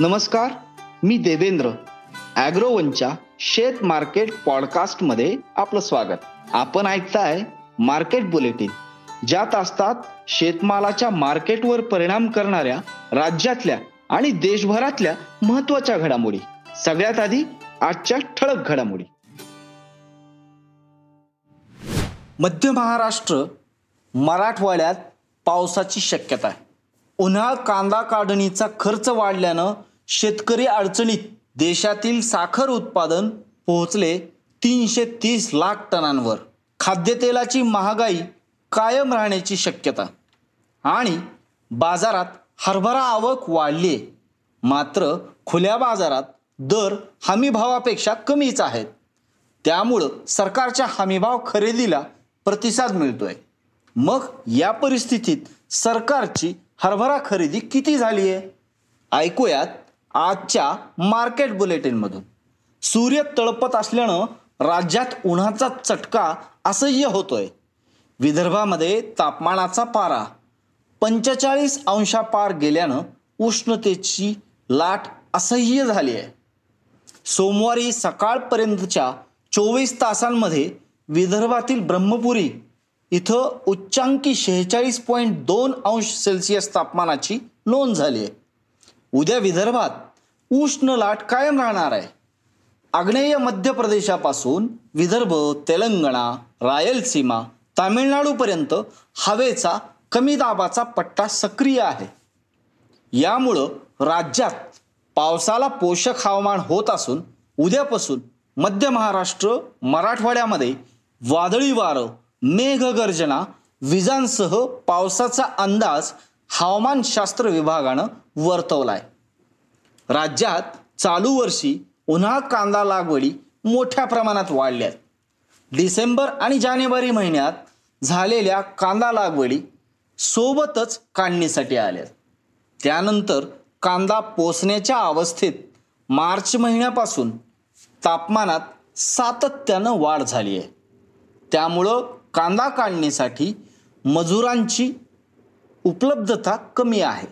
नमस्कार मी देवेंद्र. ॲग्रोवनच्या शेत मार्केट पॉडकास्टमध्ये आपलं स्वागत. आपण ऐकताय मार्केट बुलेटिन. ज्यात असतात शेतमालाच्या मार्केटवर परिणाम करणाऱ्या राज्यातल्या आणि देशभरातल्या महत्त्वाच्या घडामोडी. सगळ्यात आधी आजच्या ठळक घडामोडी. मध्य महाराष्ट्र मराठवाड्यात पावसाची शक्यता आहे. उन्हाळ कांदा काढणीचा खर्च वाढल्यानं शेतकरी अडचणीत देशातील साखर उत्पादन पोहोचले तीनशे तीस लाख टनांवर. खाद्यतेलाची महागाई कायम राहण्याची शक्यता. आणि बाजारात हरभरा आवक वाढली आहे मात्र खुल्या बाजारात दर हमीभावापेक्षा कमीच आहेत. त्यामुळं सरकारच्या हमीभाव खरेदीला प्रतिसाद मिळतोय. मग या परिस्थितीत सरकारची हरभरा खरेदी किती झाली आहे ऐकूयात आजच्या मार्केट बुलेटिनमधून. सूर्य तळपत असल्यानं राज्यात उन्हाचा चटका असह्य होतोय. विदर्भामध्ये तापमानाचा पारा पंचेचाळीस अंशापार गेल्यानं उष्णतेची लाट असह्य झाली आहे. सोमवारी सकाळपर्यंतच्या चोवीस तासांमध्ये विदर्भातील ब्रह्मपुरी इथं उच्चांकी शेहेचाळीस पॉईंट दोन अंश सेल्सिअस तापमानाची नोंद झाली आहे. उद्या विदर्भात उष्ण लाट कायम राहणार आहे. आग्नेय मध्य प्रदेशापासून विदर्भ तेलंगणा रायलसीमा तामिळनाडूपर्यंत हवेचा कमी दाबाचा पट्टा सक्रिय आहे. यामुळं राज्यात पावसाला पोषक हवामान होत असून उद्यापासून मध्य महाराष्ट्र मराठवाड्यामध्ये वादळी वारं मेघगर्जना विजांसह पावसाचा अंदाज हवामानशास्त्र विभागानं वर्तवला आहे राज्यात चालू वर्षी उन्हाळ कांदा लागवडी मोठ्या प्रमाणात वाढल्यात. डिसेंबर आणि जानेवारी महिन्यात झालेल्या कांदा लागवडी सोबतच काढणीसाठी आल्यात. त्यानंतर कांदा पोचण्याच्या अवस्थेत मार्च महिन्यापासून तापमानात सातत्यानं वाढ झाली आहे. त्यामुळं कांदा काढणीसाठी मजुरांची उपलब्धता कमी आहे.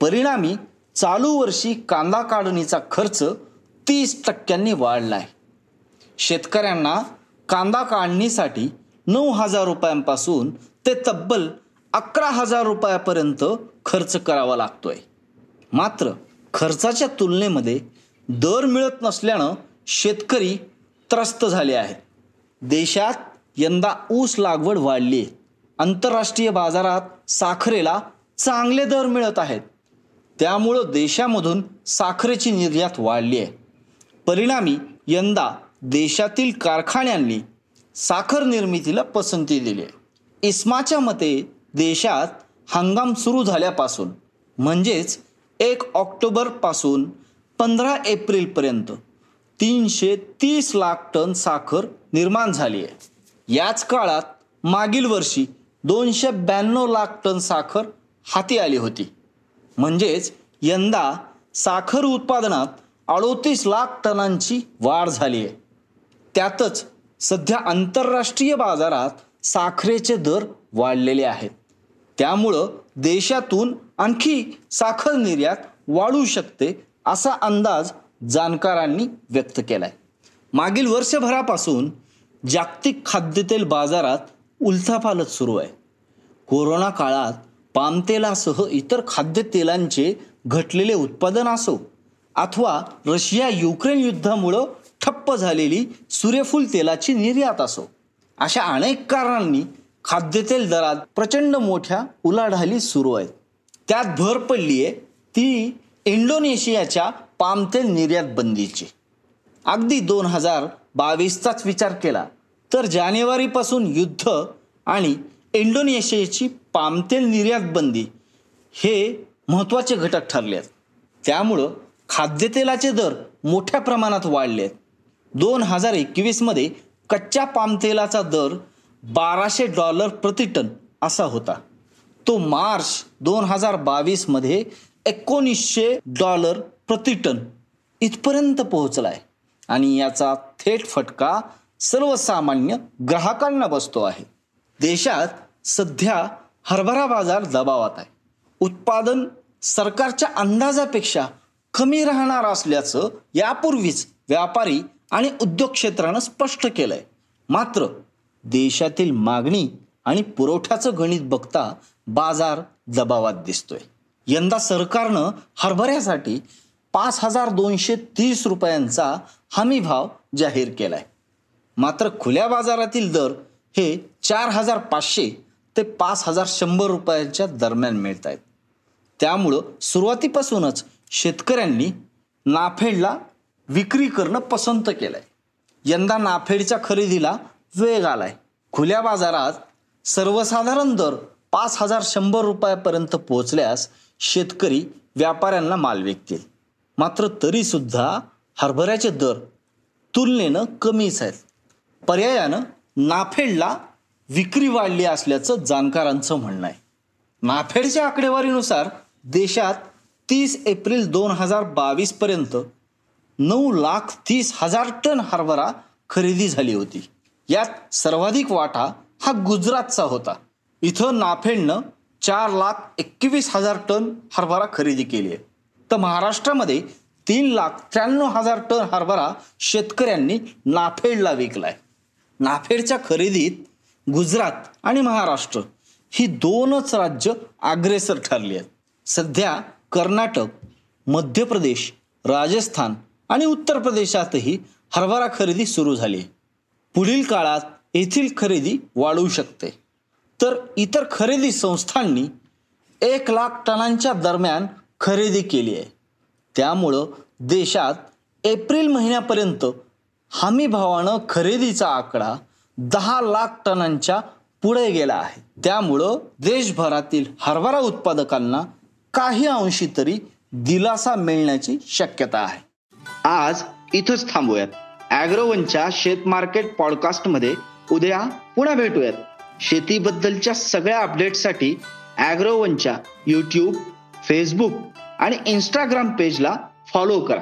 परिणामी चालू वर्षी कांदा काढणीचा खर्च तीस टक्क्यांनी वाढला आहे. शेतकऱ्यांना कांदा काढणीसाठी नऊ हजार रुपयांपासून ते तब्बल अकरा हजार रुपयापर्यंत खर्च करावा लागतोय. मात्र खर्चाच्या तुलनेमध्ये दर मिळत नसल्यानं शेतकरी त्रस्त झाले आहेत. देशात यंदा ऊस लागवड वाढली आहे आंतरराष्ट्रीय बाजारात साखरेला चांगले दर मिळत आहेत. त्यामुळं देशामधून साखरेची निर्यात वाढली आहे. परिणामी यंदा देशातील कारखान्यांनी साखर निर्मितीला पसंती दिली आहे. इस्माच्या मते देशात हंगाम सुरू झाल्यापासून म्हणजेच एक ऑक्टोबरपासून पंधरा एप्रिलपर्यंत तीनशे तीस लाख टन साखर निर्माण झाली आहे. याच काळात मागील वर्षी दोनशे ब्याण्णव लाख टन साखर हाती आली होती. म्हणजेच यंदा साखर उत्पादनात अडोतीस लाख टनांची वाढ झाली आहे. त्यातच सध्या आंतरराष्ट्रीय बाजारात साखरेचे दर वाढलेले आहेत. त्यामुळं देशातून आणखी साखर निर्यात वाढू शकते असा अंदाज जाणकारांनी व्यक्त केला आहे मागील वर्षभरापासून जागतिक खाद्यतेल बाजारात उलथापालच सुरू आहे. कोरोना काळात पामतेलासह इतर खाद्यतेलांचे घटलेले उत्पादन असो अथवा रशिया युक्रेन युद्धामुळं ठप्प झालेली सूर्यफूल तेलाची निर्यात असो अशा अनेक कारणांनी खाद्यतेल दरात प्रचंड मोठ्या उलाढाली सुरू आहेत. त्यात भर पडली आहे ती इंडोनेशियाच्या पामतेल निर्यात बंदीची. अगदी दोन हजार बावीसचाच विचार केला तर जानेवारीपासून युद्ध आणि इंडोनेशियाची पामतेल निर्यात बंदी हे महत्त्वाचे घटक ठरले आहेत. त्यामुळं खाद्यतेलाचे दर मोठ्या प्रमाणात वाढले आहेत. दोन हजार एकवीसमध्ये कच्च्या पामतेलाचा दर बाराशे डॉलर प्रति टन असा होता. तो मार्च दोन हजार बावीसमध्ये एकोणीसशे डॉलर प्रति टन इथपर्यंत पोहोचला आहे आणि याचा थेट फटका सर्वसामान्य ग्राहकांना बसतो आहे. देशात सध्या हरभरा बाजार दबावात आहे. उत्पादन सरकारच्या अंदाजापेक्षा कमी राहणार असल्याचं यापूर्वीच व्यापारी आणि उद्योग क्षेत्रानं स्पष्ट केलंय. मात्र देशातील मागणी आणि पुरवठ्याचं गणित बघता बाजार दबावात दिसतोय. यंदा सरकारनं हरभऱ्यासाठी पाच हजार दोनशे तीस रुपयांचा हमी भाव जाहीर केलाय. मात्र खुल्या बाजारातील दर हे चार हजार पाचशे ते पाच हजार शंभर रुपयांच्या दरम्यान मिळत आहेत त्यामुळं सुरुवातीपासूनच शेतकऱ्यांनी नाफेडला विक्री करणं पसंत केलंय. यंदा नाफेडच्या खरेदीला वेग आलाय. खुल्या बाजारात सर्वसाधारण दर पाच हजार शंभर रुपयापर्यंत पोहोचल्यास शेतकरी व्यापाऱ्यांना माल विकतील. मात्र तरीसुद्धा हरभऱ्याचे दर तुलनेनं कमीच आहेत. पर्यायानं नाफेडला विक्री वाढली असल्याचं जाणकारांचं म्हणणं आहे. नाफेडच्या आकडेवारीनुसार देशात तीस एप्रिल दोन हजार बावीसपर्यंत नऊ लाख तीस हजार टन हरभरा खरेदी झाली होती. यात सर्वाधिक वाटा हा गुजरातचा होता. इथं नाफेडनं चार लाख एकवीस हजार टन हरभरा खरेदी केली आहे. तर महाराष्ट्रामध्ये तीन लाख त्र्याण्णव हजार टन हरभरा शेतकऱ्यांनी नाफेडला विकलाय. नाफेडच्या खरेदीत गुजरात आणि महाराष्ट्र ही दोनच राज्य अग्रेसर ठरली आहेत. सध्या कर्नाटक मध्य प्रदेश राजस्थान आणि उत्तर प्रदेशातही हरभरा खरेदी सुरू झाली आहे. पुढील काळात येथील खरेदी वाढू शकते. तर इतर खरेदी संस्थांनी एक लाख टनांच्या दरम्यान खरेदी केली आहे. त्यामुळं देशात एप्रिल महिन्यापर्यंत हमी भावानं खरेदीचा आकडा दहा लाख टनांच्या पुढे गेला आहे. त्यामुळं देशभरातील हरभरा उत्पादकांना काही अंशी तरी दिलासा मिळण्याची शक्यता आहे. आज इथंच थांबूयात. अॅग्रोवनच्या शेत मार्केट पॉडकास्टमध्ये उद्या पुन्हा भेटूयात. शेतीबद्दलच्या सगळ्या अपडेटसाठी अॅग्रोवनच्या यूट्यूब फेसबुक आणि इंस्टाग्राम पेजला फॉलो करा.